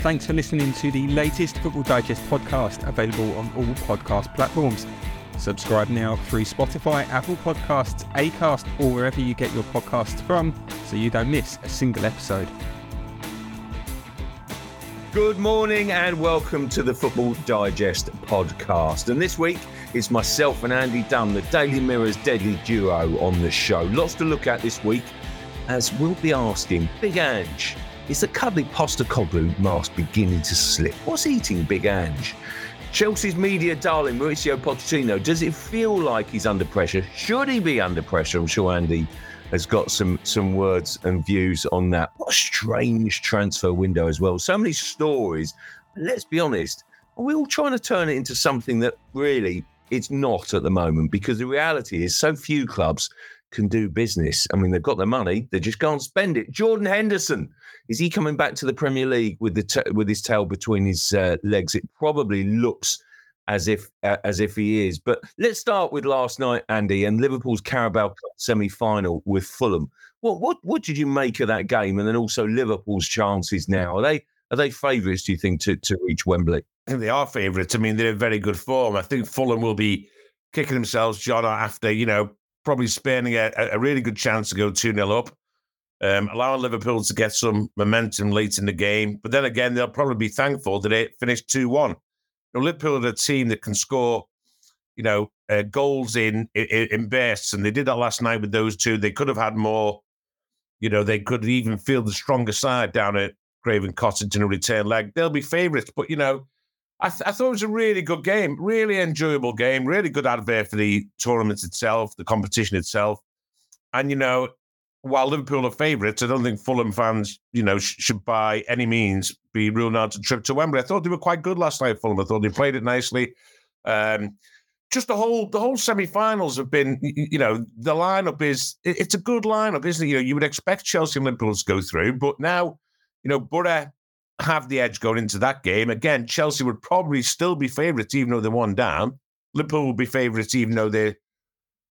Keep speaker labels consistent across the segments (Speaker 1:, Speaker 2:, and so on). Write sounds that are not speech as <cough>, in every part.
Speaker 1: Thanks for listening to the latest Football Digest podcast, available on all podcast platforms. Subscribe now through Spotify, Apple Podcasts, Acast, or wherever you get your podcasts from so you don't miss a single episode.
Speaker 2: Good morning and welcome to the Football Digest podcast. And this week it's myself and Andy Dunn, the Daily Mirror's deadly duo on the show. Lots to look at this week as we'll be asking Big Ange, is the cuddly pasta Postecoglou mask beginning to slip? What's eating Big Ange? Chelsea's media darling Mauricio Pochettino, does it feel like he's under pressure? Should he be under pressure? I'm sure Andy has got some some words and views on that. What a strange transfer window as well. So many stories. Let's be honest, are we all trying to turn it into something that really it's not at the moment? Because the reality is so few clubs can do business. I mean, they've got the money, they just can't spend it. Jordan Henderson is he coming back to the Premier League with the t- with his tail between his uh, legs? It probably looks as if uh, as if he is. But let's start with last night, Andy, and Liverpool's Carabao Cup semi final with Fulham. What what what did you make of that game? And then also Liverpool's chances now are they are they favourites? Do you think to to reach Wembley?
Speaker 3: I think they are favourites. I mean, they're in very good form. I think Fulham will be kicking themselves, John, after you know probably spending a, a really good chance to go 2 0 up, um, allowing Liverpool to get some momentum late in the game. But then again, they'll probably be thankful that it finished 2 1. Liverpool are a team that can score, you know, uh, goals in, in, in bursts, and they did that last night with those two. They could have had more. You know, they could even feel the stronger side down at Craven Cottage in a return leg. They'll be favourites, but you know, I, th- I, thought it was a really good game, really enjoyable game, really good advert for the tournament itself, the competition itself. And, you know, while Liverpool are favourites, I don't think Fulham fans, you know, sh- should by any means be ruled out a trip to Wembley. I thought they were quite good last night, Fulham. I thought they played it nicely. Um, just the whole the whole semi-finals have been, you know, the lineup is it's a good lineup, isn't it? You know, you would expect Chelsea and Liverpool to go through, but now, you know, Boro have the edge going into that game. Again, Chelsea would probably still be favourites, even though they're one down. Liverpool will be favourites, even though they're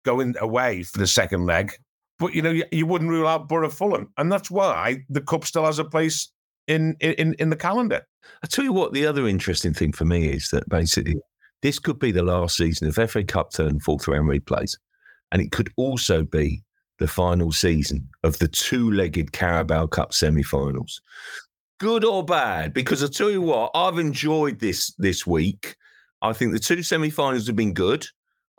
Speaker 3: going away for the second leg. But you know, you, you wouldn't rule out Boro Fulham, and that's why the cup still has a place in in in the calendar.
Speaker 2: I tell you what, the other interesting thing for me is that basically this could be the last season of FA Cup turn fourth round replays, and it could also be the final season of the two-legged Carabao Cup semi-finals good or bad? Because I tell you what, I've enjoyed this this week. I think the two semi-finals have been good.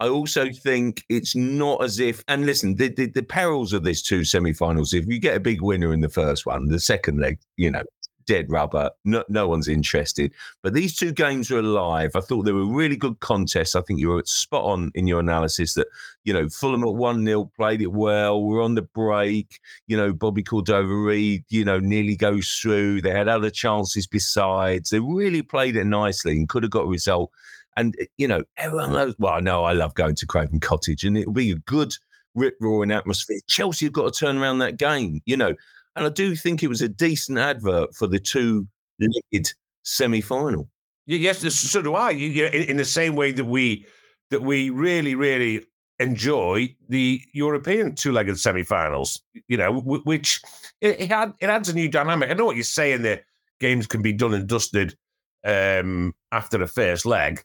Speaker 2: I also think it's not as if, and listen, the, the, the perils of this two semi-finals. If you get a big winner in the first one, the second leg, you know, dead rubber. No, no one's interested. But these two games are alive. I thought they were really good contests. I think you were spot on in your analysis that, you know, Fulham at 1 0 played it well. We're on the break. You know, Bobby Cordova-Reid, you know, nearly goes through. They had other chances besides. They really played it nicely and could have got a result. And, eh, you know, everyone knows, well, I know I love going to Craven Cottage and it'll be a good rip roaring atmosphere. Chelsea have got to turn around that game. You know, and I do think it was a decent advert for the two legged semi final.
Speaker 3: Yes, so do I. In the same way that we that we really, really enjoy the European two-legged semi-finals. You know, which it, had it adds a new dynamic. I know what you're saying. The games can be done and dusted um, after the first leg,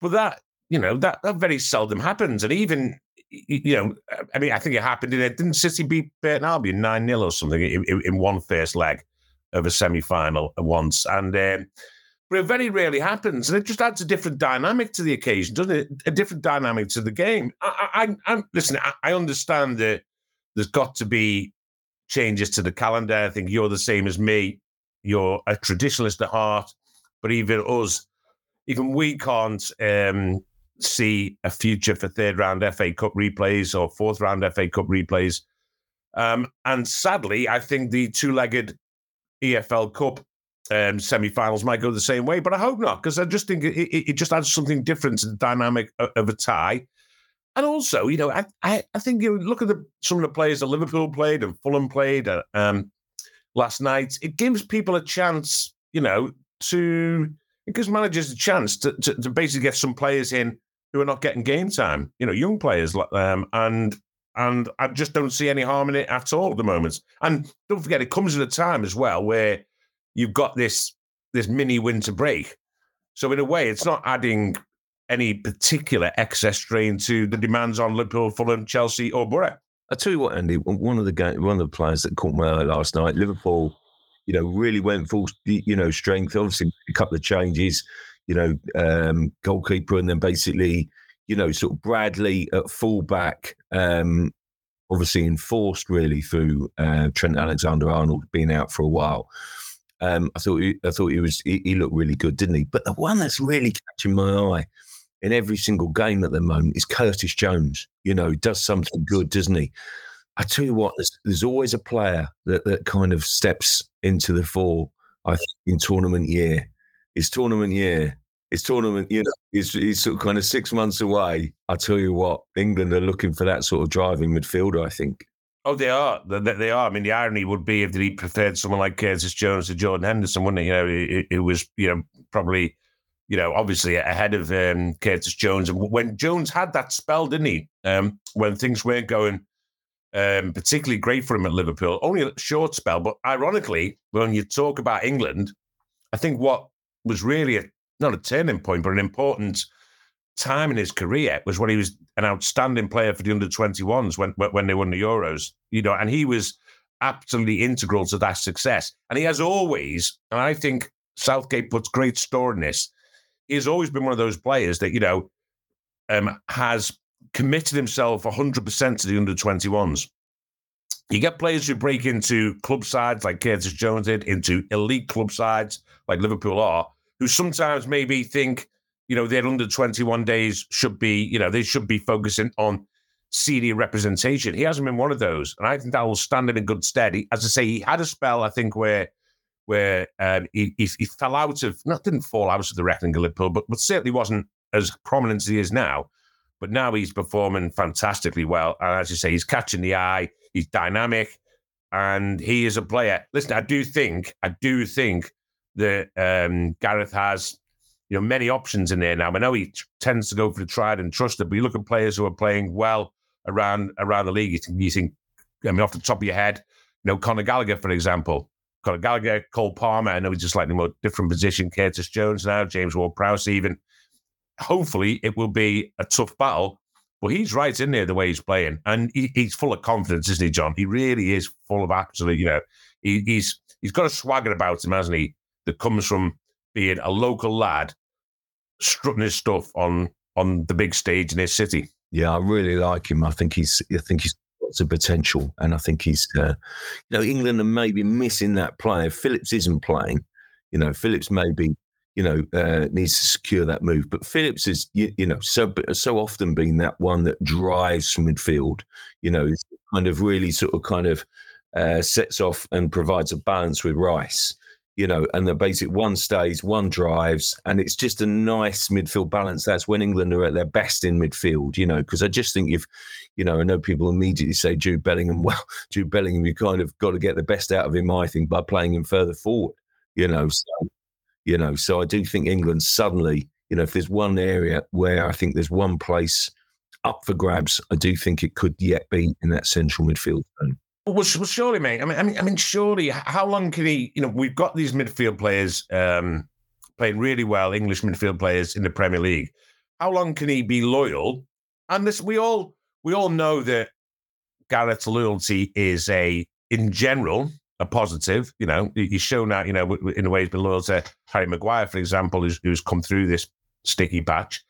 Speaker 3: but that you know that that very seldom happens. And even you know, I mean, I think it happened in it. Didn't City beat Burton Albion 9 0 or something in, in, one first leg of a semi final once? And, um, but it very rarely happens. And it just adds a different dynamic to the occasion, doesn't it? A different dynamic to the game. I, I, I listen, I, I understand that there's got to be changes to the calendar. I think you're the same as me. You're a traditionalist at heart, but even us, even we can't um, see a future for third round FA Cup replays or fourth round FA Cup replays. Um, and sadly, I think the two legged EFL Cup um, semi finals might go the same way, but I hope not because I just think it, it, it, just adds something different to the dynamic of, of a tie. And also, you know, I, I, I think you look at the, some of the players that Liverpool played and Fulham played uh, um, last night, it gives people a chance, you know, to it gives managers a chance to, to, to basically get some players in who are not getting game time. You know, young players, um, and and I just don't see any harm in it at all at the moment. And don't forget, it comes at a time as well where you've got this this mini winter break. So in a way, it's not adding any particular excess strain to the demands on Liverpool, Fulham, Chelsea, or Boro.
Speaker 2: I tell you what, Andy, one of the one of the players that caught my eye last night, Liverpool, you know, really went full, you know, strength. Obviously, a couple of changes, you know, um, goalkeeper, and then basically, you know, sort of Bradley at fullback, um, obviously enforced really through uh, Trent Alexander-Arnold being out for a while. Um, I thought he, I thought he was he, he, looked really good, didn't he? But the one that's really catching my eye in every single game at the moment is Curtis Jones. You know, does something good, doesn't he? I tell you what, there's, there's always a player that, that kind of steps into the fore. I think in tournament year, it's tournament year. It's tournament, you know, it's, it's sort of kind of six months away. I tell you what, England are looking for that sort of driving midfielder, I think.
Speaker 3: Oh, they are. They, they are. I mean, the irony would be if he preferred someone like Curtis Jones to Jordan Henderson, wouldn't it? You know, it, it was, you know, probably you know, obviously ahead of um, Curtis Jones. And when Jones had that spell, didn't he? Um, when things weren't going um, particularly great for him at Liverpool, only a short spell. But ironically, when you talk about England, I think what was really a, not a turning point, but an important time in his career was when he was an outstanding player for the under 21s when when they won the Euros. You know, and he was absolutely integral to that success. And he has always, and I think Southgate puts great store in this he's always been one of those players that, you know, um, has committed himself 100% to the under 21s. You get players who break into club sides like Curtis Jones did, into elite club sides like Liverpool are, who sometimes maybe think, you know, their under 21 days should be, you know, they should be focusing on senior representation. He hasn't been one of those. And I think that will stand him in good stead. He, as I say, he had a spell, I think, where where um, he, he, he, fell out of, not didn't fall out of the reckoning of Liverpool, but, but certainly wasn't as prominent as he is now. But now he's performing fantastically well. And as you say, he's catching the eye, he's dynamic, and he is a player. Listen, I do think, I do think that um, Gareth has, you know, many options in there now. I know he t- tends to go for the tried and trusted, but you look at players who are playing well around around the league. You think, you think I mean, off the top of your head, you know, Conor Gallagher, for example, Conor Gallagher, Cole Palmer. I know he's just slightly more different position. Curtis Jones now, James Ward-Prowse even. Hopefully, it will be a tough battle, but he's right in there the way he's playing, and he, he's full of confidence, isn't he, John? He really is full of absolute. You know, he, he's he's got a swagger about him, hasn't he? That comes from being a local lad, strutting his stuff on on the big stage in his city.
Speaker 2: Yeah, I really like him. I think he's I think he's lots of potential, and I think he's, uh, you know, England are maybe missing that player. Phillips isn't playing. You know, Phillips maybe, you know, uh, needs to secure that move, but Phillips is, you, you know, so so often been that one that drives from midfield. You know, kind of really sort of kind of uh, sets off and provides a balance with Rice you know, and the basic one stays, one drives, and it's just a nice midfield balance. That's when England are at their best in midfield, you know, because I just think if, you know, I know people immediately say Jude Bellingham, <laughs> well, Jude Bellingham, you kind of got to get the best out of him, I think, by playing him further forward, you know. So, you know, so I do think England suddenly, you know, if there's one area where I think there's one place up for grabs, I do think it could yet be in that central midfield zone.
Speaker 3: Well, surely, mate. I mean, I mean, I mean, surely. How long can he? You know, we've got these midfield players um, playing really well, English midfield players in the Premier League. How long can he be loyal? And this, we all, we all know that Gareth's loyalty is a, in general, a positive. You know, he's shown that. You know, in a way, he's been loyal to Harry Maguire, for example, who's, who's come through this sticky patch.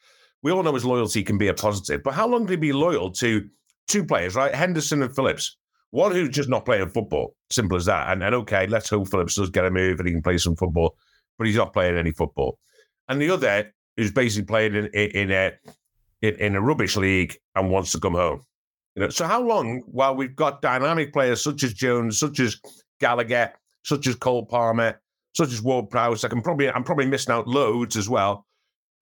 Speaker 3: We all know his loyalty can be a positive, but how long can he be loyal to two players, right? Henderson and Phillips one who's just not playing football, simple as that. And, and okay, let's hope Phillips does get a move and he can play some football, but he's not playing any football. And the other who's basically playing in in a in, in a rubbish league and wants to come home. You know, so how long while we've got dynamic players such as Jones, such as Gallagher, such as Cole Palmer, such as Ward Prowse, I can probably I'm probably missing out loads as well.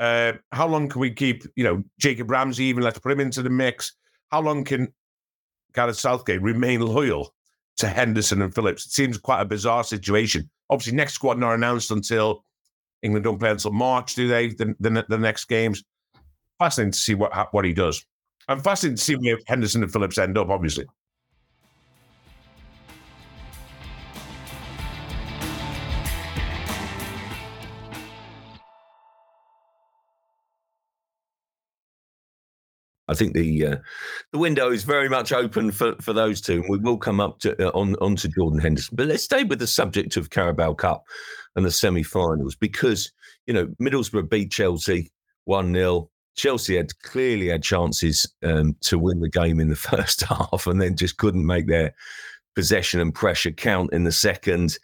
Speaker 3: Uh, how long can we keep, you know, Jacob Ramsey even let's put him into the mix? How long can Gareth Southgate remain loyal to Henderson and Phillips. It seems quite a bizarre situation. Obviously, next squad not announced until England don't play until March, do they? The, the, the next games. Fascinating to see what what he does. I'm fascinated to see where Henderson and Phillips end up. Obviously.
Speaker 2: I think the uh, the window is very much open for, for those two, and we will come up to uh, on onto Jordan Henderson. But let's stay with the subject of Carabao Cup and the semi-finals because you know Middlesbrough beat Chelsea one 0 Chelsea had clearly had chances um, to win the game in the <laughs> first half, and then just couldn't make their possession and pressure count in the second.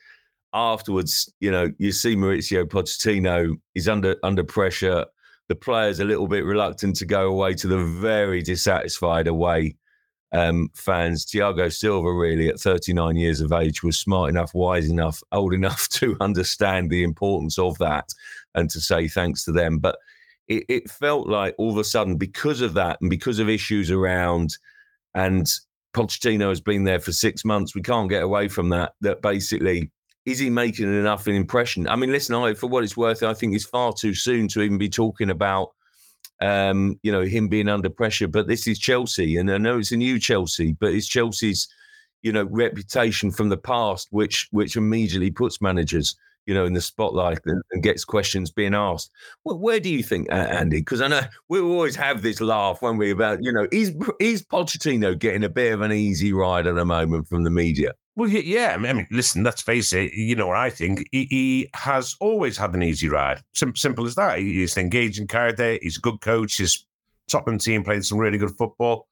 Speaker 2: Afterwards, you know, you see Mauricio Pochettino is under under pressure the players a little bit reluctant to go away to the very dissatisfied away um, fans. Thiago Silva, really, at 39 years of age, was smart enough, wise enough, old enough <laughs> to understand the importance of that and to say thanks to them. But it, it felt like all of a sudden, because of that and because of issues around, and Pochettino has been there for six months, we can't get away from that, that basically is he making enough an impression? I mean, listen, I, for what it's worth, I think it's far too soon to even be talking about, um, you know, him being under pressure. But this is Chelsea, and I know it's a new Chelsea, but it's Chelsea's, you know, reputation from the past, which which immediately puts managers, you know, in the spotlight and, and gets questions being asked. Well, where do you think, uh, Andy? Because I know we always have this laugh when we about, you know, is is Pochettino getting a bit of an easy ride at the moment from the media?
Speaker 3: Well, yeah. I mean, listen. Let's face it. You know what I think. He, he has always had an easy ride. Sim- simple as that. He's an engaging character. He's a good coach. His Tottenham team played some really good football.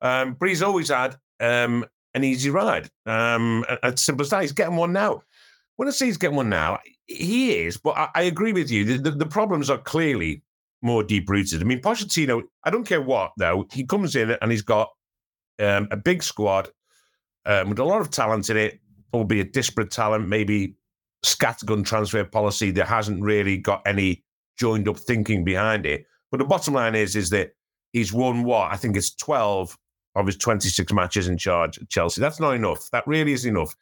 Speaker 3: Um, but he's always had um, an easy ride. Um, as simple as that. He's getting one now. When I say he's getting one now, he is. But I, I agree with you. The, the, the, problems are clearly more deep rooted. I mean, Pochettino. I don't care what though. He comes in and he's got um, a big squad um, with a lot of talent in it, albeit disparate talent, maybe scattergun transfer policy that hasn't really got any joined up thinking behind it. But the bottom line is, is that he's won what? I think it's 12 of his 26 matches in charge at Chelsea. That's not enough. That really is enough.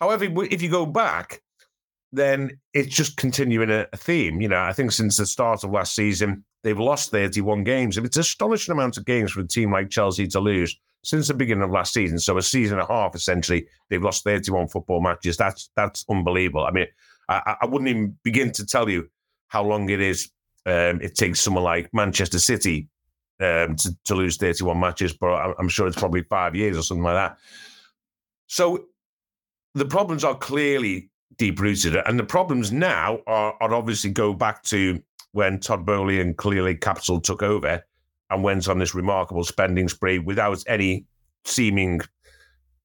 Speaker 3: However, if you go back, then it's just continuing a, theme. You know, I think since the start of last season, they've lost 31 games. It's an astonishing amount of games for a team like Chelsea to lose since the beginning of last season. So a season and a half essentially, they've lost 31 football matches. That's that's unbelievable. I mean, I, I wouldn't even begin to tell you how long it is. Um, it takes someone like Manchester City um, to, to lose 31 matches, but I'm sure it's probably five years or something like that. So the problems are clearly deep rooted, and the problems now are, are obviously go back to when Todd Boehly and Clearlake Capital took over and went on this remarkable spending spree without any seeming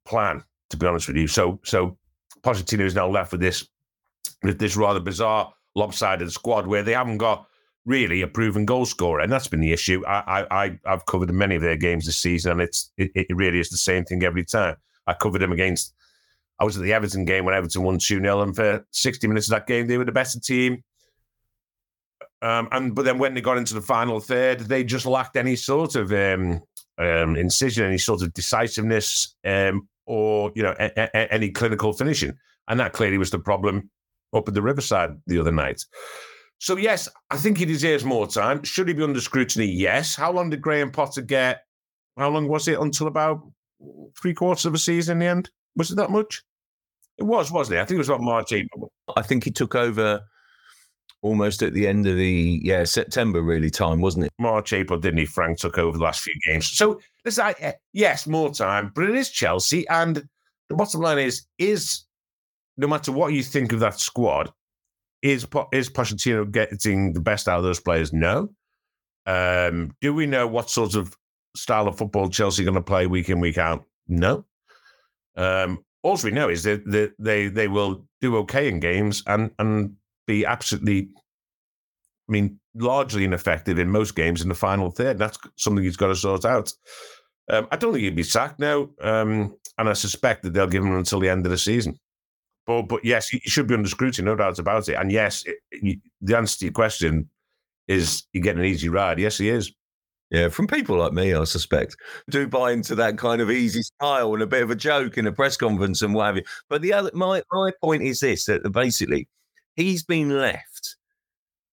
Speaker 3: plan, to be honest with you. So, so Pochettino is now left with this with this rather bizarre, lopsided squad where they haven't got really a proven goal scorer, and that's been the issue. I, I, I've covered many of their games this season, and it's it, it really is the same thing every time. I covered them against. I was at the Everton game when Everton won 2 0, and for 60 minutes of that game, they were the better team. Um, and but then when they got into the final third, they just lacked any sort of um, um, incision, any sort of decisiveness, um, or you know, a- a- any clinical finishing. And that clearly was the problem up at the Riverside the other night. So yes, I think he deserves more time. Should he be under scrutiny? Yes. How long did Graham Potter get? How long was it until about three quarters of a season in the end? Was it that much? It was, wasn't it? I think it was about March, April.
Speaker 2: I think he took over almost at the end of the yeah September really time, wasn't it?
Speaker 3: March, April, didn't he? Frank took over the last few games. So I, yes, more time, but it is Chelsea, and the bottom line is is no matter what you think of that squad, is is Pochettino getting the best out of those players? No. Um, do we know what sort of style of football Chelsea are going to play week in week out? No. Um, all we know is that, that they they will do okay in games and and be absolutely, I mean, largely ineffective in most games in the final third. That's something he's got to sort out. Um, I don't think he'd be sacked now, um, and I suspect that they'll give him until the end of the season. But, but yes, he should be under scrutiny, no doubt about it. And yes, it, the answer to your question is you get an easy ride. Yes, he is.
Speaker 2: Yeah, from people like me, I suspect, do buy into that kind of easy style and a bit of a joke in a press conference and what have you. But the other, my my point is this: that basically, he's been left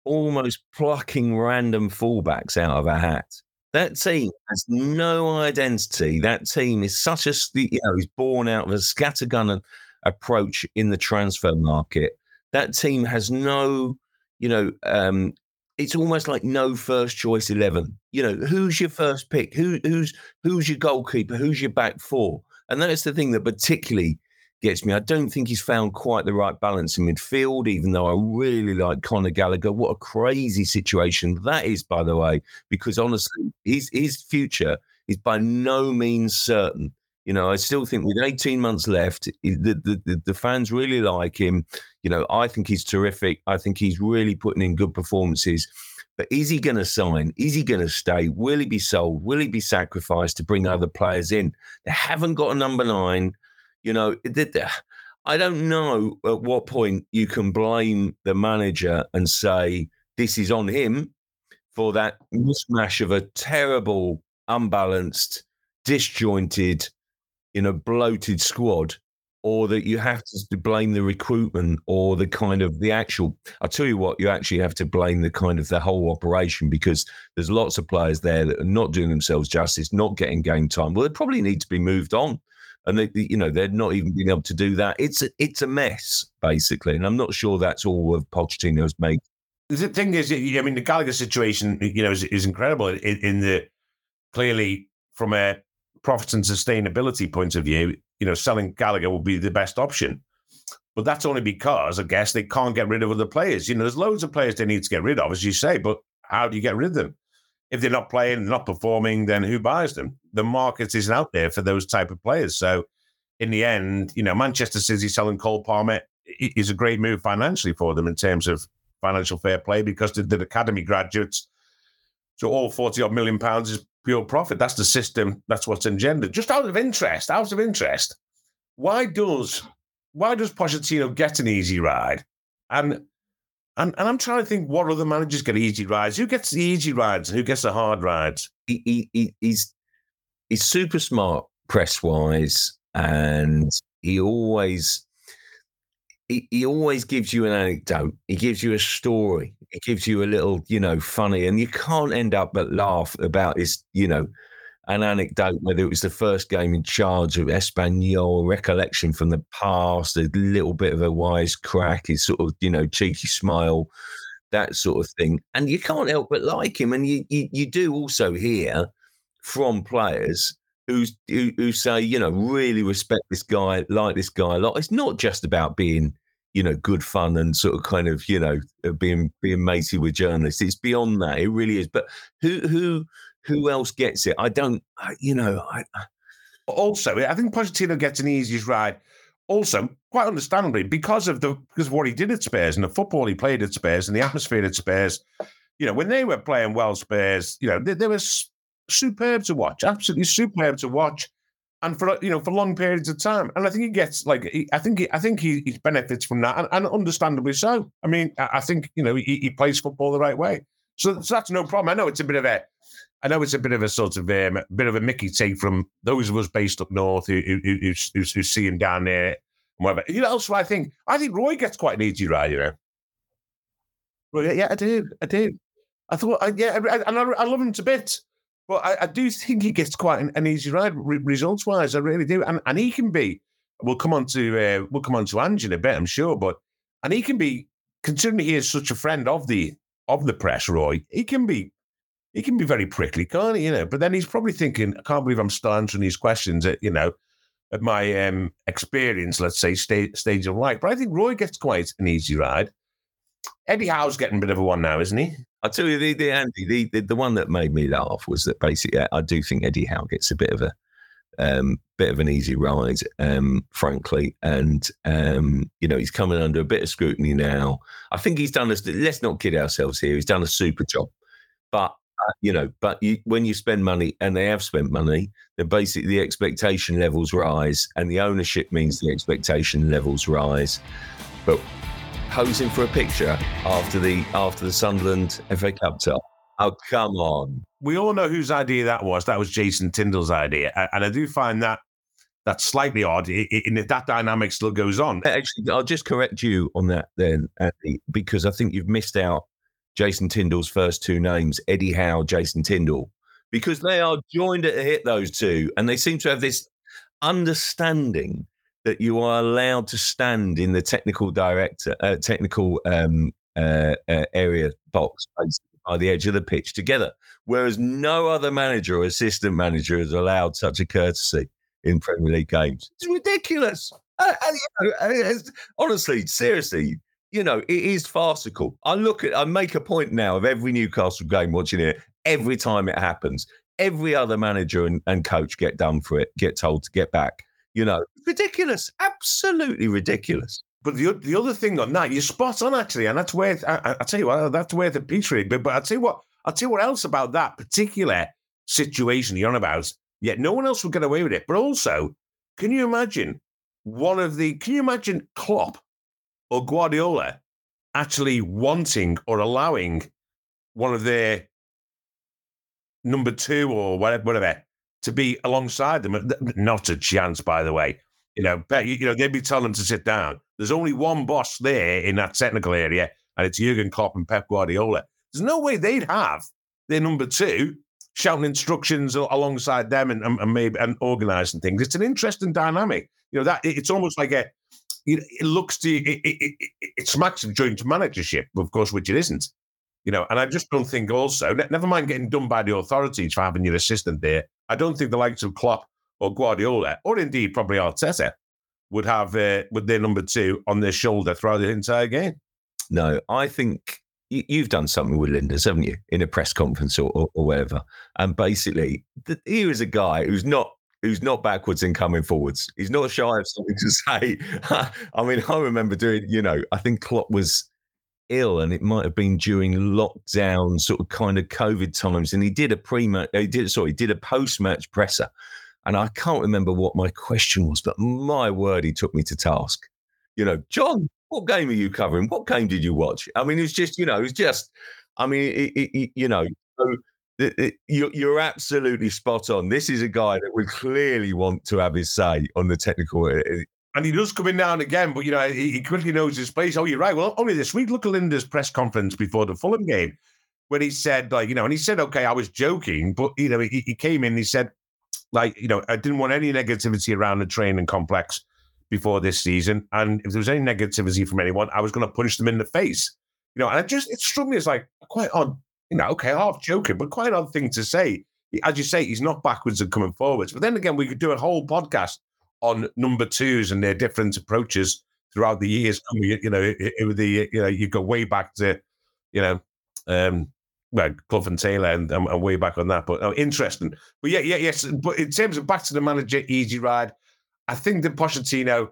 Speaker 2: almost plucking random fullbacks out of a hat. That team has no identity. That team is such a, you know, he's born out of a scattergun approach in the transfer market. That team has no, you know, um, it's almost like no first choice eleven. You know, who's your first pick? Who who's who's your goalkeeper? Who's your back four? And that's the thing that particularly gets me. I don't think he's found quite the right balance in midfield, even though I really like Conor Gallagher. What a crazy situation that is, by the way, because honestly, his his future is by no means certain. You know, I still think with 18 months left, the, the, the, the fans really like him. You know, I think he's terrific. I think he's really putting in good performances. But is he going to sign? Is he going to stay? Will he be sold? Will he be sacrificed to bring other players in? They haven't got a number nine. You know, I don't know at what point you can blame the manager and say this is on him for that mismatch of a terrible, unbalanced, disjointed, you know, bloated squad, or that you have to blame the recruitment or the kind of the actual. I'll tell you what, you actually have to blame the kind of the whole operation because there's lots of players there that are not doing themselves justice, not getting game time. Well, they probably need to be moved on and they, you know they're not even being able to do that. It's a, it's a mess basically, and I'm not sure that's all of Pochettino's made.
Speaker 3: The thing is, I mean, the Gallagher situation, you know, is, is incredible in, in the clearly from a profits and sustainability point of view, you know, selling Gallagher will be the best option. But that's only because I guess they can't get rid of other players. You know, there's loads of players they need to get rid of, as you say, but how do you get rid of them? If they're not playing, not performing, then who buys them? The market isn't out there for those type of players. So in the end, you know, Manchester City selling Cole Palmer is a great move financially for them in terms of financial fair play because the, academy graduates, so all 40 odd million pounds is pure profit. That's the system. That's what's engendered. Just out of interest, out of interest, why does why does Pochettino get an easy ride? And and, and I'm trying to think what other managers get easy rides. Who gets the easy rides and who gets the hard rides?
Speaker 2: He, he, he he's he's super smart press wise, and he always he, he always gives you an anecdote. He gives you a story. He gives you a little, you know, funny, and you can't end up but laugh about his, you know, an anecdote, whether it was the first game in charge of Espanyol, recollection from the past, a little bit of a wise crack, his sort of, you know, cheeky smile, that sort of thing. And you can't help but like him. And you you, you do also hear from players who, who say, you know, really respect this guy, like this guy a lot. It's not just about being, you know, good fun and sort of kind of, you know, being being matey with journalists. It's beyond that. It really is. But who who who else gets it? I don't, you know. I,
Speaker 3: also, I think Pochettino gets an easiest ride. Also, quite understandably, because of the because of what he did at Spurs and the football he played at Spurs and the atmosphere at Spurs. You know, when they were playing well, Spurs, you know, they, they were superb to watch, absolutely superb to watch, and for you know for long periods of time. And I think he gets like he, I think he, I think he, he benefits from that, and, and, understandably so. I mean, I, I think you know he, he, plays football the right way, so, so that's no problem. I know it's a bit of a I know it's a bit of a sort of um, bit of a Mickey take from those of us based up north who who, who, who, who see him down there. Whatever. You know, also I think I think Roy gets quite an easy ride. You know. Well, yeah, I do. I do. I thought, I, yeah, I, and I, I, love him to bits, but I, I, do think he gets quite an, an easy ride re- results wise. I really do, and and he can be. We'll come on to uh, we'll come on to Ange in a bit, I'm sure, but and he can be considering he is such a friend of the of the press, Roy. He can be he can be very prickly, can't he? You know, but then he's probably thinking, I can't believe I'm still answering these questions at, you know, at my um, experience, let's say, stage, stage of life. But I think Roy gets quite an easy ride. Eddie Howe's getting a bit of a one now, isn't he?
Speaker 2: I tell you, the, the Andy, the, the, the one that made me laugh was that basically, I do think Eddie Howe gets a bit of a um, bit of an easy ride, um, frankly. And, um, you know, he's coming under a bit of scrutiny now. I think he's done this, let's not kid ourselves here, he's done a super job. But uh, you know, but you, when you spend money, and they have spent money, then basically the expectation levels rise, and the ownership means the expectation levels rise. But posing for a picture after the after the Sunderland FA Cup top. Oh, come on.
Speaker 3: We all know whose idea that was. That was Jason Tindall's idea. And I do find that that's slightly odd in that that dynamic still goes on.
Speaker 2: Actually, I'll just correct you on that then, Andy, because I think you've missed out Jason Tindall's first two names, Eddie Howe, Jason Tindall, because they are joined at the hip, those two. And they seem to have this understanding that you are allowed to stand in the technical director, uh, technical um, uh, uh, area box, basically. By the edge of the pitch together. Whereas no other manager or assistant manager is allowed such a courtesy in Premier League games. It's ridiculous. Uh, you know, honestly, seriously, you know, it is farcical. I look at, I make a point now of every Newcastle game watching it every time it happens. Every other manager and, and coach get done for it, get told to get back. You know, ridiculous, absolutely ridiculous.
Speaker 3: But the the other thing on that, you're spot on actually, and that's where I, I tell you what, that's where the peace rig. But but I tell you what, I'll tell you what else about that particular situation you're on about. Yet no one else will get away with it. But also, can you imagine one of the? Can you imagine Klopp or Guardiola actually wanting or allowing one of their number two or whatever, whatever to be alongside them? Not a chance, by the way. You know, you know, they'd be telling them to sit down. There's only one boss there in that technical area, and it's Jurgen Klopp and Pep Guardiola. There's no way they'd have their number two shouting instructions alongside them and, and, maybe and organising things. It's an interesting dynamic. You know that it's almost like a it, looks to it, it, it, it smacks of joint managership, of course, which it isn't. You know, and I just don't think also, never mind getting done by the authorities for having your assistant there. I don't think the likes of Klopp or Guardiola, or indeed probably Arteta, would have uh, with their number two on their shoulder throughout the entire game.
Speaker 2: No, I think you've done something with Lijnders, haven't you, in a press conference or, or, or whatever? And basically, the, here is a guy who's not who's not backwards in coming forwards. He's not shy of something to <laughs> say. I mean, I remember doing, you know, I think Klopp was ill and it might have been during lockdown sort of kind of COVID times. And he did a pre-match, he did, sorry, he did a post-match presser. And I can't remember what my question was, but my word, he took me to task. You know, John, what game are you covering? What game did you watch? I mean, it's just, you know, it's just, I mean, it, it, it, you know, so you're, absolutely spot on. This is a guy that would clearly want to have his say on the technical.
Speaker 3: And he does come in now and again, but you know he, he quickly knows his place. Oh, you're right. Well, only this week, look at Lijnders' press conference before the Fulham game, when he said, like, you know, and he said, okay, I was joking, but you know, he, he came in, he said, like, you know, I didn't want any negativity around the training complex before this season, and if there was any negativity from anyone, I was going to punch them in the face. You know, and it just it struck me as like quite odd you know, okay, half joking, but quite an odd thing to say. As you say, he's not backwards and coming forwards. But then again, we could do a whole podcast on number twos and their different approaches throughout the years. You know, it, it, the you know you go way back to you know, um, well, Clough and Taylor and, and way back on that. But oh, interesting. But yeah, yeah, yes. But in terms of back to the manager, easy ride. I think that Pochettino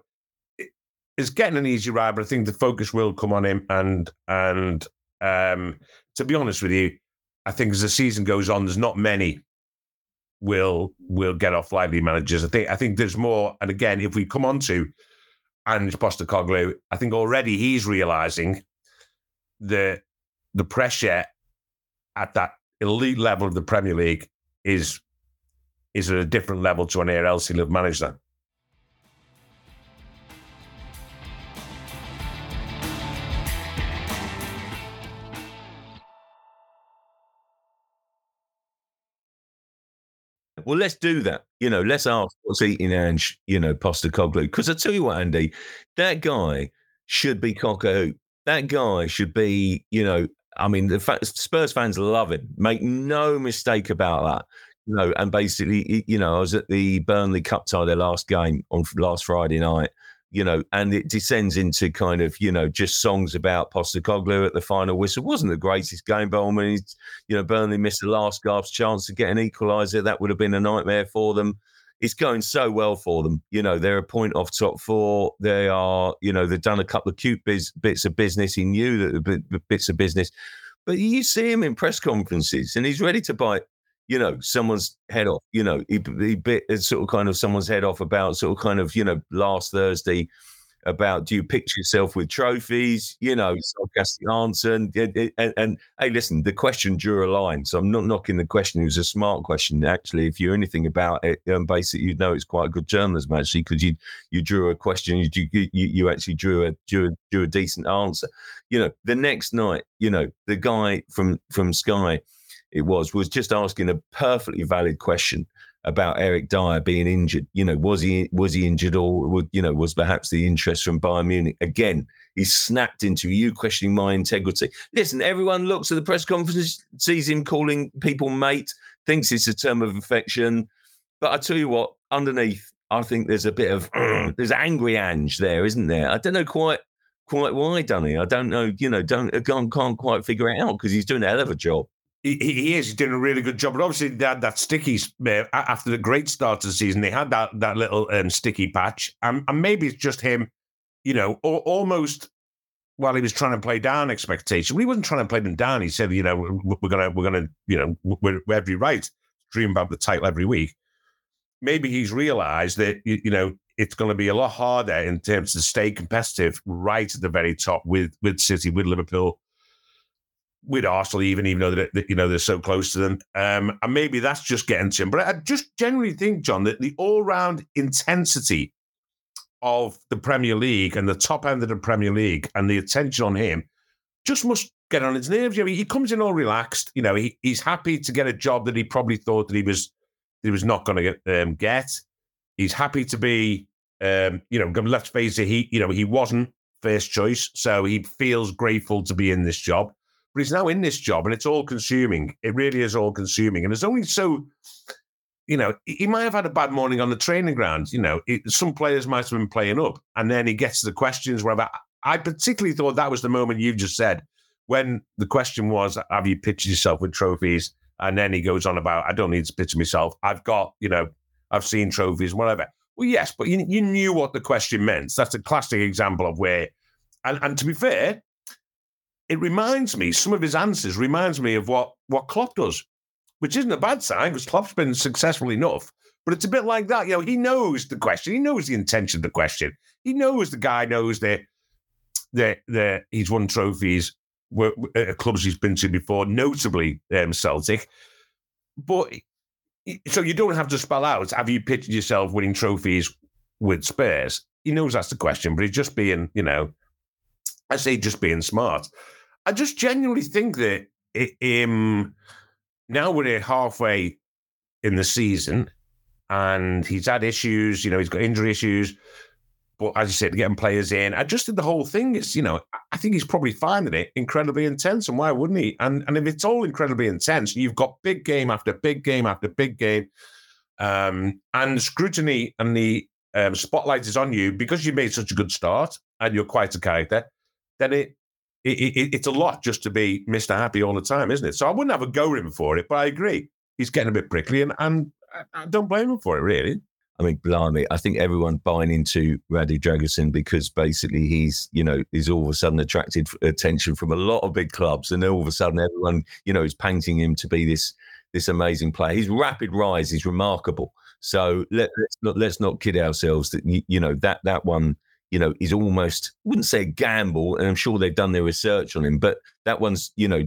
Speaker 3: is getting an easy ride, but I think the focus will come on him and and um, to be honest with you, I think as the season goes on, there's not many will will get off lively managers. I think I think there's more. And again, if we come on to Ange Postecoglou, I think already he's realizing the the pressure at that elite level of the Premier League is is at a different level to anywhere else he'll have managed that.
Speaker 2: Well, let's do that. You know, let's ask what's eating Ange, you know, Postecoglou. Because I tell you what, Andy, that guy should be cock. That guy should be, you know, I mean, the Spurs fans love him. Make no mistake about that. You know, and basically, you know, I was at the Burnley Cup tie, their last game on last Friday night, you know, and it descends into kind of, you know, just songs about Postecoglou at the final whistle. Wasn't the greatest game, but I mean, you know, Burnley missed the last gasp chance to get an equaliser. That would have been a nightmare for them. It's going so well for them. You know, they're a point off top four. They are, you know, they've done a couple of cute biz, bits of business. He knew that the bits of business, but you see him in press conferences and he's ready to bite you know, someone's head off. You know, he, he bit sort of kind of someone's head off about sort of kind of you know last Thursday about do you picture yourself with trophies? You know, sarcastic answer. And, and, and, and, hey, listen, the question drew a line. So I'm not knocking the question. It was a smart question. Actually, if you are anything about it, um, basically, you'd know it's quite a good journalism, actually, because you you drew a question, you, you, you actually drew a, drew a, drew a decent answer. You know, the next night, you know, the guy from from Sky it was was just asking a perfectly valid question about Eric Dier being injured. You know, was he was he injured, or you know, was perhaps the interest from Bayern Munich again? He snapped into you questioning my integrity. Listen, everyone looks at the press conference, sees him calling people mate, thinks it's a term of affection. But I tell you what, underneath, I think there's a bit of <clears throat> there's angry Ange there, isn't there? I don't know quite quite why, Dunny. I don't know. You know, don't can't, can't quite figure it out because he's doing a hell of a job.
Speaker 3: He, he, is. He's doing a really good job. But obviously, they had that sticky uh, after the great start of the season. They had that that little um, sticky patch, and, and, maybe it's just him. You know, almost while he was trying to play down expectation. Well, he wasn't trying to play them down. He said, you know, we're gonna we're gonna you know we're, we're every right dream about the title every week. Maybe he's realised that you, you know it's going to be a lot harder in terms to stay competitive right at the very top with with City, with Liverpool, with Arsenal, even even though that, you know they're so close to them. Um, and maybe that's just getting to him. But I just generally think, John, that the all round intensity of the Premier League and the top end of the Premier League and the attention on him just must get on his nerves. You know, he comes in all relaxed. You know, he, he's happy to get a job that he probably thought that he was that he was not going to get. Um, get. He's happy to be. Um, you know, let's face it. He, you know, he wasn't first choice, so he feels grateful to be in this job. But he's now in this job, and it's all consuming. It really is all consuming, and it's only so you know, he might have had a bad morning on the training ground. You know, it, some players might have been playing up, and then he gets the questions. Wherever I particularly thought that was the moment you just said when the question was, "Have you pictured yourself with trophies?" And then he goes on about, "I don't need to picture myself. I've got, you know, I've seen trophies, whatever." Well, yes, but you, you knew what the question meant. That's a classic example of where, and, and to be fair, it reminds me. Some of his answers reminds me of what what Klopp does which isn't a bad sign because Klopp's been successful enough. But it's a bit like that. You know, he knows the question. He knows the intention of the question. He knows the guy knows that that that he's won trophies at clubs he's been to before, notably um, Celtic. But so you don't have to spell out. Have you pictured yourself winning trophies with Spurs? He knows that's the question, but he's just being, you know, I say just being smart. I just genuinely think that it, um, now we're halfway in the season and he's had issues, you know, he's got injury issues. But as you said, getting players in, I just think the whole thing is, you know, I think he's probably finding it incredibly intense. And why wouldn't he? And and if it's all incredibly intense, you've got big game after big game after big game, um, and scrutiny and the um, spotlight is on you because you made such a good start and you're quite a character, then it it, it, it's a lot just to be Mr. Happy all the time, isn't it? So I wouldn't have a go at him for it, but I agree. He's getting a bit prickly, and, and I don't blame him for it, really.
Speaker 2: I mean, blimey, I think everyone buying into Radu Dragusin because basically he's, you know, he's all of a sudden attracted attention from a lot of big clubs, and all of a sudden everyone, you know, is painting him to be this this amazing player. His rapid rise is remarkable. So let, us not let's not kid ourselves that you know that that one you know, is almost wouldn't say a gamble, and I'm sure they've done their research on him, but that one's you know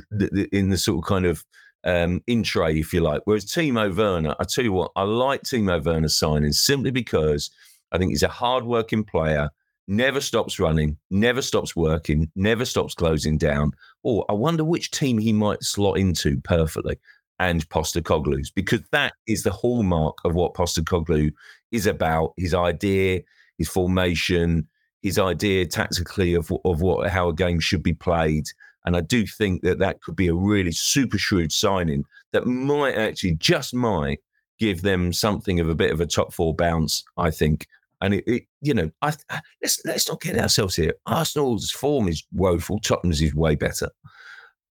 Speaker 2: in the sort of kind of um, if you like. Whereas Timo Werner, I tell you what, I like Timo Werner's signing simply because I think he's a hard-working player, never stops running, never stops working, never stops closing down. Or I wonder which team he might slot into perfectly. And Postecoglou's, because that is the hallmark of what Postecoglou is about. His idea, his formation, his idea tactically of of what how a game should be played. And I do think that that could be a really super shrewd signing that might actually just might give them something of a bit of a top four bounce. I think. And it, it you know, I, let's let's not get ourselves here. Arsenal's form is woeful. Tottenham's is way better.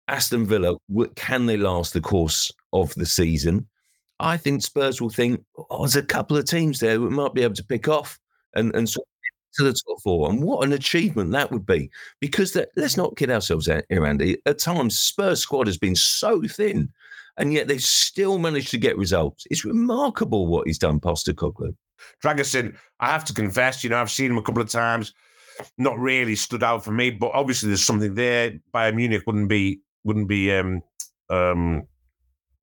Speaker 2: Aston Villa, can they last the course of the season? I think Spurs will think, oh, there's a couple of teams there we might be able to pick off and and sort to the top four. And what an achievement that would be. Because let's not kid ourselves here, Andy. At times, Spurs squad has been so thin, and yet they've still managed to get results. It's remarkable what he's done, Pastor Postecoglou.
Speaker 3: Dragusin, I have to confess, you know, I've seen him a couple of times. Not really stood out for me, but obviously there's something there. Bayern Munich wouldn't be wouldn't be um, um,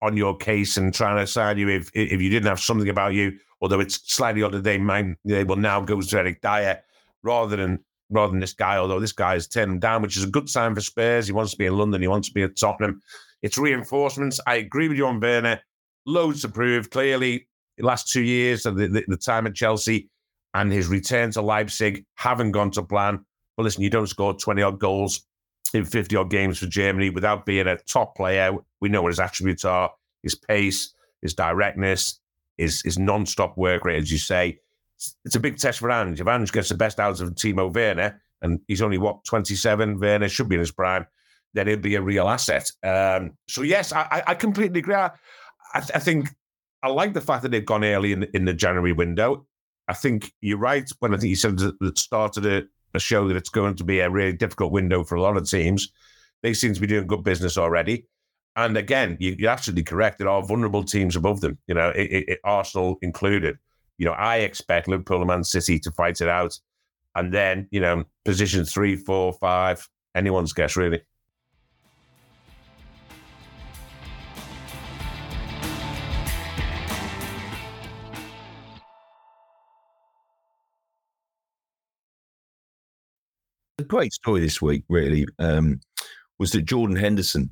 Speaker 3: on your case and trying to sign you if if you didn't have something about you although it's slightly odd that they might they will now go to Eric Dier rather than rather than this guy. Although this guy has turned him down, which is a good sign for Spurs. He wants to be in London. He wants to be at Tottenham. It's reinforcements. I agree with you on Werner. Loads to prove. Clearly, the last two years, the, the, the time at Chelsea and his return to Leipzig haven't gone to plan. But listen, you don't score 20 odd goals in 50 odd games for Germany without being a top player. We know what his attributes are his pace, his directness, his, his non stop work rate, as you say. It's a big test for Ange. If Ange gets the best out of Timo Werner, and he's only, what, 27, Werner should be in his prime, then he'd be a real asset. Um, so, yes, I, I completely agree. I, I, think I like the fact that they've gone early in, in the January window. I think you're right when I think you said that the start of the, the show that it's going to be a really difficult window for a lot of teams. They seem to be doing good business already. And again, you, are absolutely correct. There are vulnerable teams above them, you know, it, it, Arsenal included. You know, I expect Liverpool and Man City to fight it out. And then, you know, position three, four, five, anyone's guess, really.
Speaker 2: A great story this week, really, um, was that Jordan Henderson,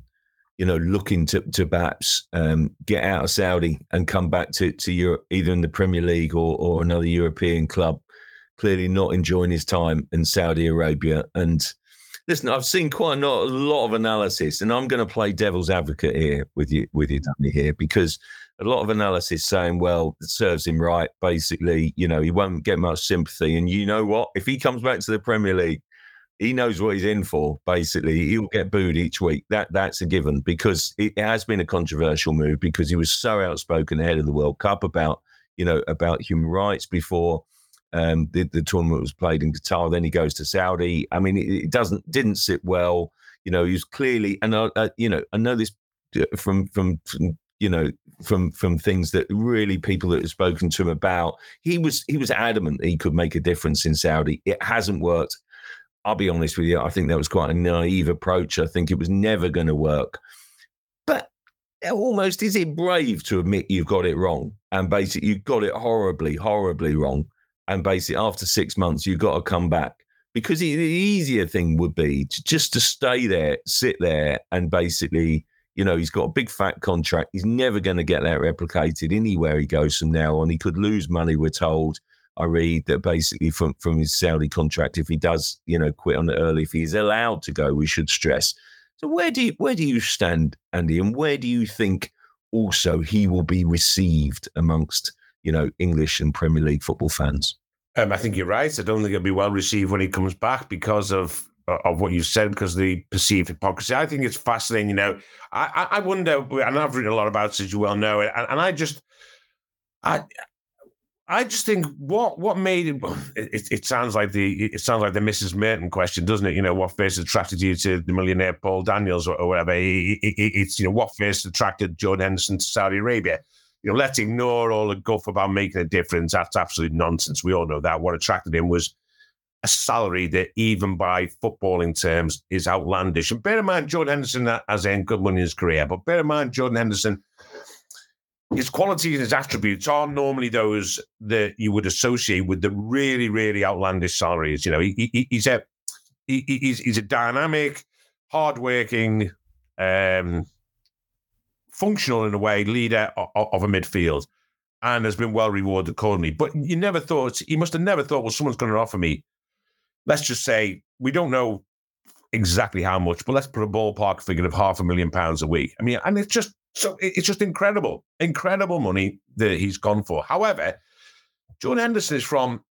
Speaker 2: you know, looking to to perhaps um, get out of Saudi and come back to to Europe, either in the Premier League or or another European club. Clearly, not enjoying his time in Saudi Arabia. And listen, I've seen quite a lot, a lot of analysis, and I'm going to play devil's advocate here with you, with you, Danny, here because a lot of analysis saying, well, it serves him right. Basically, you know, he won't get much sympathy. And you know what? If he comes back to the Premier League he knows what he's in for. Basically, he'll get booed each week. That that's a given because it has been a controversial move because he was so outspoken ahead of the World Cup about you know about human rights before um, the, the tournament was played in Qatar. Then he goes to Saudi. I mean, it, it doesn't didn't sit well. You know, he's clearly and uh, you know I know this uh, from from, from you know from from things that really people that have spoken to him about he was he was adamant he could make a difference in saudi it hasn't worked I'll be honest with you, I think that was quite a naive approach. I think it was never going to work. But almost is it brave to admit you've got it wrong and basically you got it horribly, horribly wrong. And basically, after six months, you've got to come back because the easier thing would be to just to stay there, sit there, and basically, you know, he's got a big fat contract. He's never going to get that replicated anywhere he goes from now on. He could lose money, we're told. I read that basically from from his Saudi contract, if he does, you know, quit on it early, if he's allowed to go, we should stress. So where do you where do you stand, Andy, and where do you think also he will be received amongst you know English and Premier League football fans?
Speaker 3: Um, I think you're right. I don't think he'll be well received when he comes back because of uh, of what you said, because the perceived hypocrisy. I think it's fascinating. You know, I I wonder, and I've written a lot about it, as you well know, and, and I just I I just think what what made it, it, it. sounds like the it sounds like the Mrs. Merton question, doesn't it? You know, what first attracted you to the millionaire Paul Daniels or, or whatever? it's you know what first attracted Jordan Henderson to Saudi Arabia. You know, let's ignore all the guff about making a difference. That's absolute nonsense. We all know that. What attracted him was a salary that, even by footballing terms, is outlandish. And bear in mind, Jordan Henderson uh, has earned good money in his career, but bear in mind, Jordan Henderson his qualities and his attributes are normally those that you would associate with the really, really outlandish salaries. You know, he, he, he's a he, he's, he's a dynamic, hardworking, um, functional in a way leader of, of, a midfield, and has been well rewarded accordingly. But you never thought he must have never thought, well, someone's going to offer me. Let's just say we don't know exactly how much, but let's put a ballpark figure of half a million pounds a week. I mean, and it's just so it's just incredible, incredible money that he's gone for. However, Jordan Henderson is from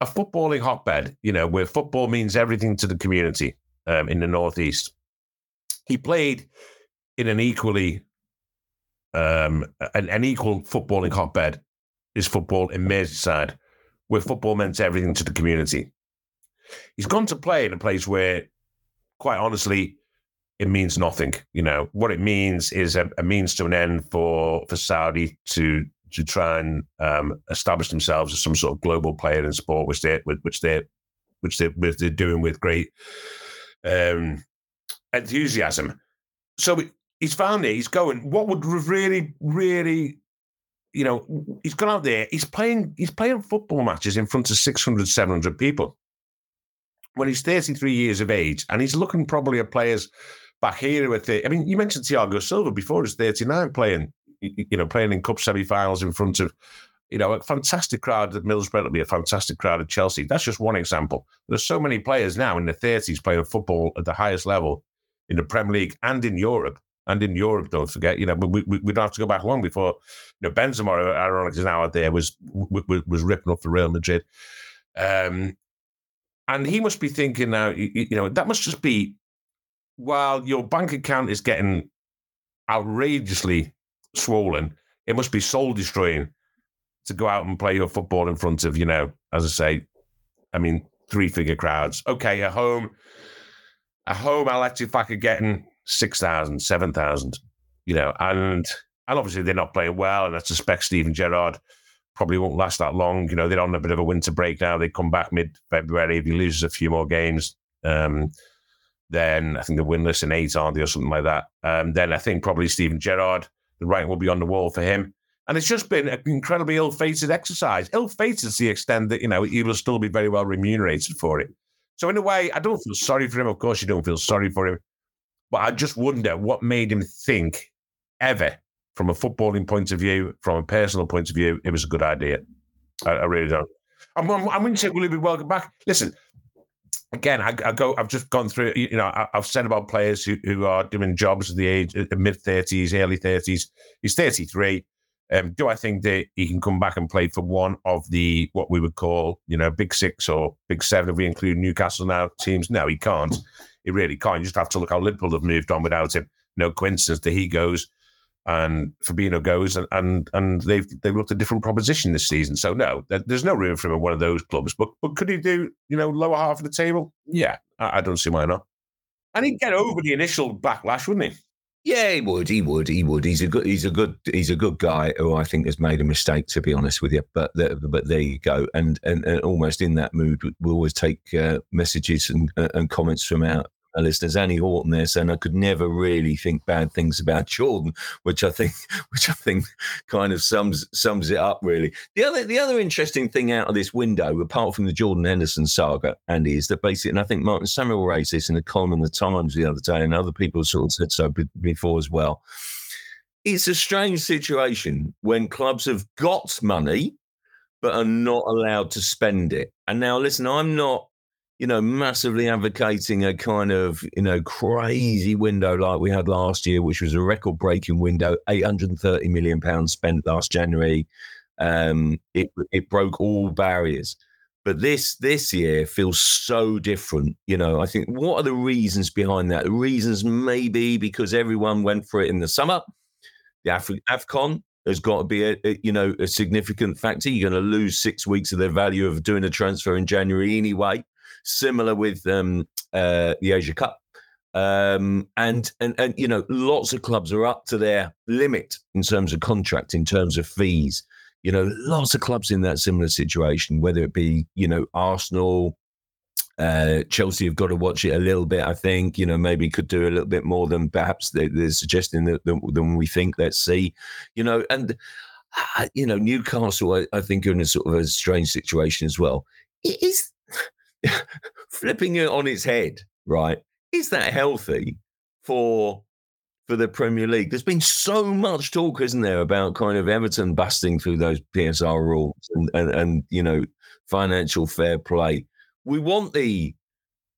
Speaker 3: a footballing hotbed, you know, where football means everything to the community um, in the Northeast. He played in an equally um, an, an equal footballing hotbed is football in Merseyside, where football meant everything to the community. He's gone to play in a place where, quite honestly, it means nothing. You know what it means is a, a means to an end for for Saudi to to try and um, establish themselves as some sort of global player in sport, which they which they which they which they're doing with great um, enthusiasm. So he's found it. He's going. What would really, really, you know, he's gone out there. He's playing. He's playing football matches in front of 600, 700 people. When he's 33 years of age, and he's looking probably at players back here with it. I mean, you mentioned Thiago Silva before, he's 39 playing, you know, playing in cup semi-finals in front of, you know, a fantastic crowd at Middlesbrough. It'll be a fantastic crowd at Chelsea. That's just one example. There's so many players now in the 30s playing football at the highest level in the Premier League and in Europe. And in Europe, don't forget, you know, we, we, we don't have to go back long before, you know, Benzema, ironically now out there, was was, was ripping up for Real Madrid. Um, and he must be thinking now, you, you know, that must just be while your bank account is getting outrageously swollen, it must be soul destroying to go out and play your football in front of, you know, as I say, I mean, three figure crowds. Okay, at home, at home, Al-Ettifaq getting 6,000, 7,000, you know, and and obviously they're not playing well. And I suspect Steven Gerrard probably won't last that long. You know, they're on a bit of a winter break now. They come back mid February. If he loses a few more games, um, then I think they're winless in eight, aren't they, or something like that. Um, then I think probably Steven Gerrard, the writing will be on the wall for him. And it's just been an incredibly ill-fated exercise. Ill-fated to the extent that, you know, he will still be very well remunerated for it. So in a way, I don't feel sorry for him. Of course, you don't feel sorry for him. But I just wonder what made him think ever, from a footballing point of view, from a personal point of view, it was a good idea. I, I really don't. I'm, I'm, I'm going to say, will he be welcome back? Listen, again, I, I, go. I've just gone through. You know, I, have said about players who, who are doing jobs at the age, mid thirties, early thirties. He's thirty three. Um, do I think that he can come back and play for one of the what we would call, you know, big six or big seven if we include Newcastle now teams? No, he can't. He really can't. You just have to look how Liverpool have moved on without him. No coincidence that he goes and Fabinho goes, and and, and they've they've looked a different proposition this season. So no, there's no room for him in one of those clubs. But but could he do you know lower half of the table? Yeah, I, I don't see why not. And he'd get over the initial backlash, wouldn't he?
Speaker 2: Yeah, he would. He would. He would. He's a good. He's a good. He's a good guy who I think has made a mistake, to be honest with you. But but there you go. And and, and almost in that mood, we always take uh, messages and and comments from our listeners, Annie Horton there saying I could never really think bad things about Jordan, which I think, <laughs> which I think, kind of sums sums it up really. The other the other interesting thing out of this window, apart from the Jordan Henderson saga, Andy, is that basically, and I think Martin Samuel raised this in a column in the Times the other day, and other people sort of said so before as well. It's a strange situation when clubs have got money but are not allowed to spend it. And now, listen, I'm not you know, massively advocating a kind of, you know, crazy window like we had last year, which was a record breaking window, 830 million pounds spent last January. Um, it, it broke all barriers. But this this year feels so different. You know, I think what are the reasons behind that? The reasons maybe because everyone went for it in the summer. The Af- AFCON has got to be a, a, you know a significant factor. You're going to lose six weeks of the value of doing a transfer in January anyway. Similar with um, uh, the Asia Cup. Um, and and and you know, lots of clubs are up to their limit in terms of contract, in terms of fees. You know, lots of clubs in that similar situation, whether it be you know Arsenal, uh, Chelsea have got to watch it a little bit. I think you know maybe could do a little bit more than perhaps they, are suggesting that than, we think. Let's see, you know, and uh, you know Newcastle. I, I, think are in a sort of a strange situation as well. Is <laughs> flipping it on its head, right? Is that healthy for for the Premier League? There's been so much talk, isn't there, about kind of Everton busting through those PSR rules and, and, and you know financial fair play. We want the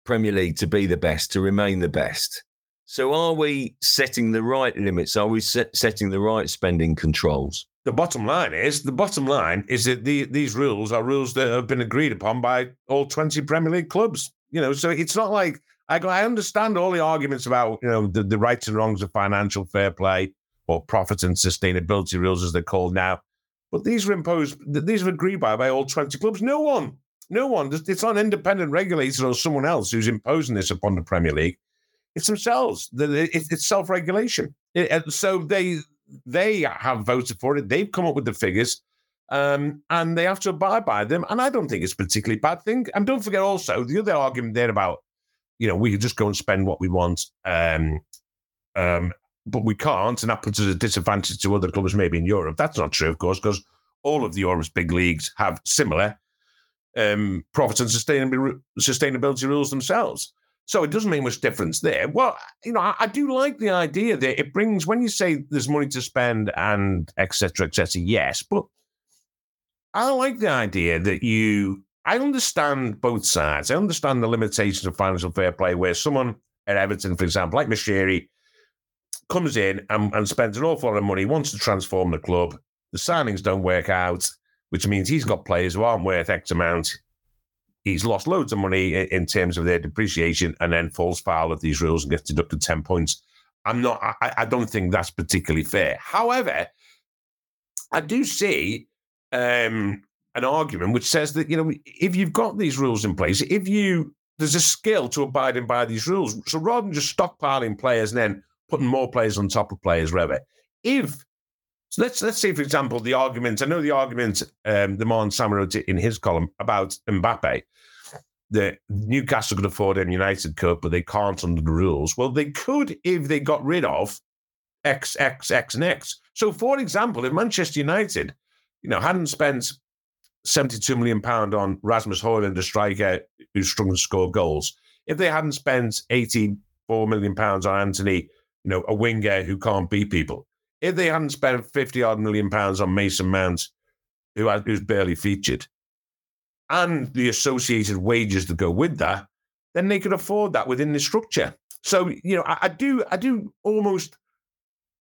Speaker 2: Premier League to be the best, to remain the best. So, are we setting the right limits? Are we set, setting the right spending controls?
Speaker 3: The bottom line is the bottom line is that the, these rules are rules that have been agreed upon by all 20 Premier League clubs. You know, so it's not like I, I understand all the arguments about, you know, the, the rights and wrongs of financial fair play or profit and sustainability rules as they're called now. But these were imposed, these were agreed by by all 20 clubs. No one, no one, it's not an independent regulator or someone else who's imposing this upon the Premier League. It's themselves. It's self regulation. So they they have voted for it. They've come up with the figures. Um, and they have to abide by them. And I don't think it's particularly bad thing. And don't forget also the other argument there about, you know, we can just go and spend what we want, um, um, but we can't, and that puts us at a disadvantage to other clubs maybe in Europe. That's not true, of course, because all of the Europe's big leagues have similar um, profit and sustainability, sustainability rules themselves. So it doesn't make much difference there. Well, you know, I, I do like the idea that it brings when you say there's money to spend and etc. etc. yes, but I like the idea that you. I understand both sides. I understand the limitations of financial fair play, where someone at Everton, for example, like Moshiri, comes in and, and spends an awful lot of money, wants to transform the club. The signings don't work out, which means he's got players who aren't worth X amount. He's lost loads of money in terms of their depreciation and then falls foul of these rules and gets deducted 10 points. I'm not, I, I don't think that's particularly fair. However, I do see um, an argument which says that, you know, if you've got these rules in place, if you, there's a skill to abiding by these rules. So rather than just stockpiling players and then putting more players on top of players, rather, if so let's let's say, for example, the argument. I know the argument um, the Mon Sam wrote in his column about Mbappe. That Newcastle could afford a United Cup, but they can't under the rules. Well, they could if they got rid of X, X, X, and X. So, for example, if Manchester United, you know, hadn't spent 72 million pound on Rasmus Højlund, a striker who's strong to score goals, if they hadn't spent 84 million pounds on Antony, you know, a winger who can't beat people, if they hadn't spent 50 odd million pounds on Mason Mount, who has, who's barely featured, and the associated wages that go with that, then they could afford that within the structure. So, you know, I, I do I do almost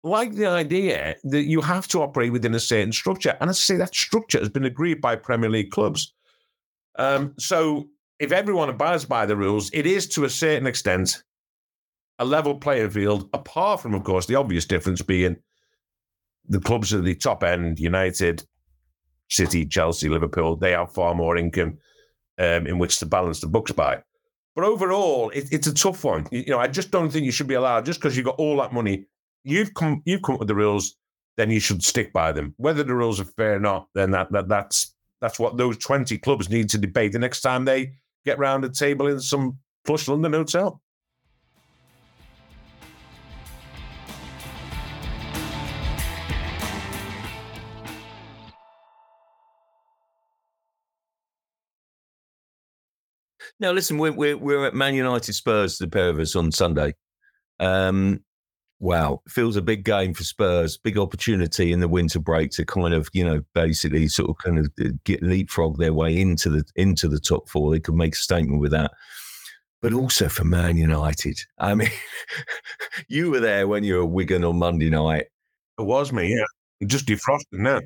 Speaker 3: like the idea that you have to operate within a certain structure. And as I say, that structure has been agreed by Premier League clubs. Um, so if everyone abides by the rules, it is to a certain extent a level playing field, apart from, of course, the obvious difference being the clubs at the top end, United, City, Chelsea, Liverpool, they have far more income um, in which to balance the books by. But overall, it, it's a tough one. You, know, I just don't think you should be allowed just because you've got all that money. You've come, you've come up with the rules, then you should stick by them. Whether the rules are fair or not, then that, that that's that's what those twenty clubs need to debate the next time they get round the table in some plush London hotel.
Speaker 2: Now, listen, we're, we're, we're at Man United Spurs, the pair of us on Sunday. Um, wow, feels a big game for Spurs, big opportunity in the winter break to kind of, you know, basically sort of kind of uh, get leapfrog their way into the into the top four. They could make a statement with that. But also for Man United. I mean, <laughs> you were there when you were Wigan on Monday night.
Speaker 3: It was me, yeah. Just defrosted now.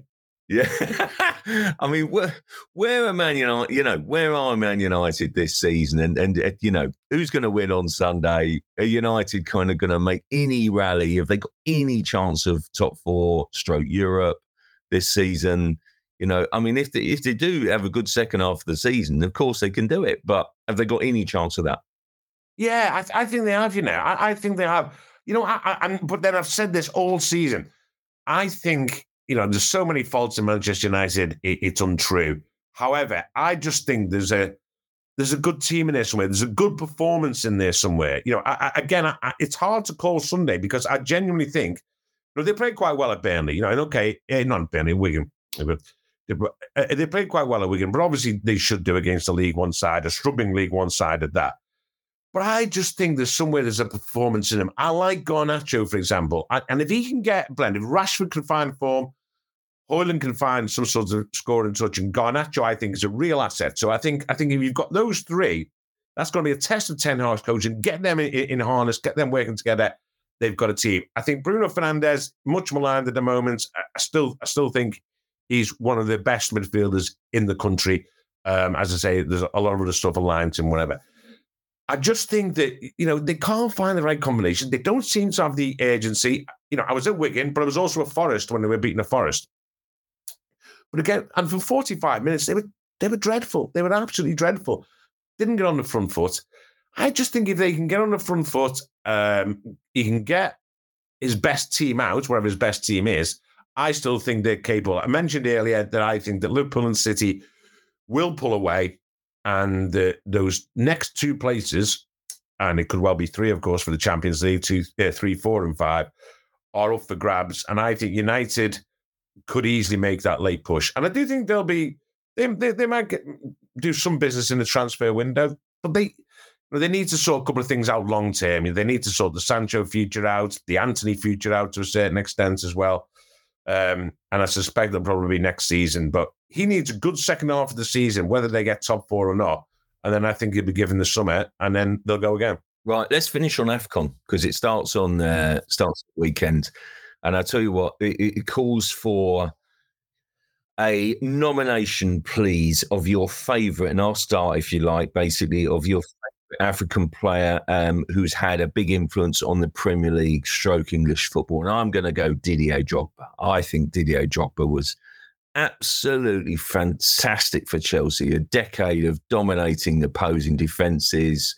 Speaker 2: Yeah. <laughs> I mean, where, where are Man United, you know, where are Man United this season? And, and uh, you know, who's going to win on Sunday? Are United kind of going to make any rally? Have they got any chance of top four stroke Europe this season? You know, I mean, if they, if they do have a good second half of the season, of course they can do it. But have they got any chance of that?
Speaker 3: Yeah, I, I think they have, you know. I, I think they have. You know, I, I, but then I've said this all season. I think you know, there's so many faults in Manchester United, it, it's untrue. However, I just think there's a there's a good team in there somewhere. There's a good performance in there somewhere. You know, I, I, again, I, it's hard to call Sunday because I genuinely think, you know, they played quite well at Burnley. You know, and okay, eh, not Burnley, Wigan. But they, uh, they played quite well at Wigan, but obviously they should do against the League One side, a struggling League One side at that. But I just think there's somewhere there's a performance in him. I like Garnacho, for example, and if he can get blended, if Rashford can find form, Højlund can find some sort of scoring touch, and Garnacho, I think, is a real asset. So I think I think if you've got those three, that's going to be a test of Ten Hag's coaching. Get them in, in, harness, get them working together. They've got a team. I think Bruno Fernandes, much maligned at the moment. I still, I still think he's one of the best midfielders in the country. Um, as I say, there's a lot of other stuff aligned to him, whatever. I just think that you know they can't find the right combination. They don't seem to have the urgency. You know, I was at Wigan, but I was also at Forest when they were beating a Forest. But again, and for 45 minutes, they were they were dreadful. They were absolutely dreadful. Didn't get on the front foot. I just think if they can get on the front foot, um, he can get his best team out, wherever his best team is. I still think they're capable. I mentioned earlier that I think that Liverpool and City will pull away, and those next two places, and it could well be three, of course, for the Champions League, two, uh, three, four, and five, are up for grabs. And I think United could easily make that late push. And I do think they'll be they they, they might get, do some business in the transfer window, but they they need to sort a couple of things out long term. They need to sort the Sancho future out, the Antony future out to a certain extent as well. Um, and I suspect they'll probably be next season. But he needs a good second half of the season, whether they get top four or not. And then I think he'll be given the summit, and then they'll go again.
Speaker 2: Right, let's finish on AFCON because it starts on uh, starts weekend, and I tell you what, it, it calls for a nomination, please, of your favourite, and I'll start if you like, basically of your African player um, who's had a big influence on the Premier League stroke English football. And I'm going to go Didier Drogba. I think Didier Drogba was absolutely fantastic for Chelsea. A decade of dominating opposing defences,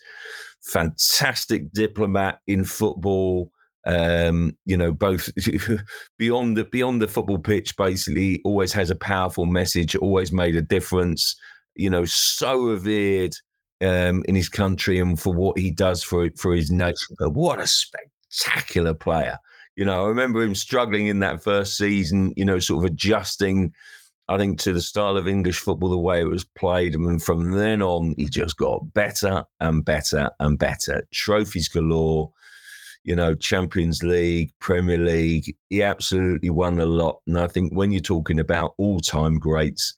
Speaker 2: fantastic diplomat in football. Um, you know, both <laughs> beyond the beyond the football pitch, basically, always has a powerful message, always made a difference. You know, so revered um, in his country and for what he does for for his nation. But what a spectacular player! You know, I remember him struggling in that first season. You know, sort of adjusting. I think to the style of English football, the way it was played, and from then on, he just got better and better and better. Trophies galore, you know, Champions League, Premier League. He absolutely won a lot. And I think when you're talking about all-time greats,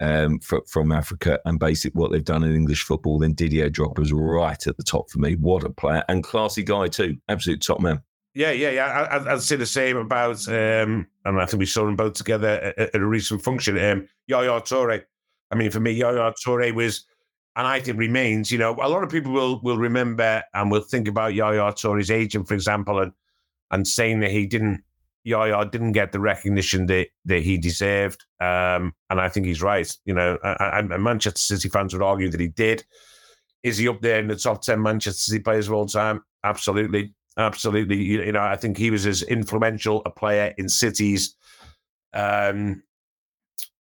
Speaker 2: um, for, from Africa and basic what they've done in English football, then Didier Drogba's right at the top for me. What a player and classy guy too, absolute top man.
Speaker 3: Yeah, yeah, yeah. I, would say the same about, um, and I think we saw them both together at, at a recent function. Um, Yaya Toure. I mean, for me, Yaya Toure was, and I think remains. You know, a lot of people will will remember and will think about Yaya Toure's agent, for example, and and saying that he didn't Yaya didn't get the recognition that, that he deserved. Um, and I think he's right. You know, and Manchester City fans would argue that he did. Is he up there in the top 10 Manchester City players of all time? Absolutely. Absolutely. You, you know, I think he was as influential a player in City's um,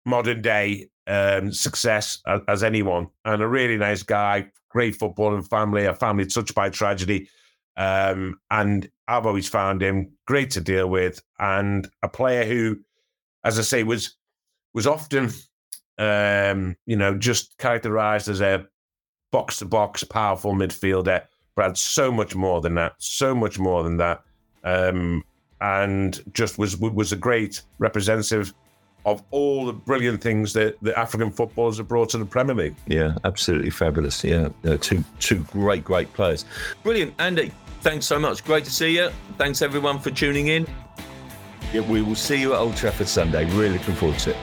Speaker 3: modern day um, success as, as anyone. And a really nice guy, great football and family, a family touched by tragedy. Um, and I've always found him great to deal with and a player who, as I say, was was often, um, you know, just characterized as a box to box powerful midfielder, but had so much more than that, so much more than that, um, and just was was a great representative of all the brilliant things that the African footballers have brought to the Premier League.
Speaker 2: Yeah, absolutely fabulous. Yeah, uh, two two great great players. Brilliant, Andy. Thanks so much. Great to see you. Thanks everyone for tuning in. Yeah, we will see you at Old Trafford Sunday. Really looking forward to it.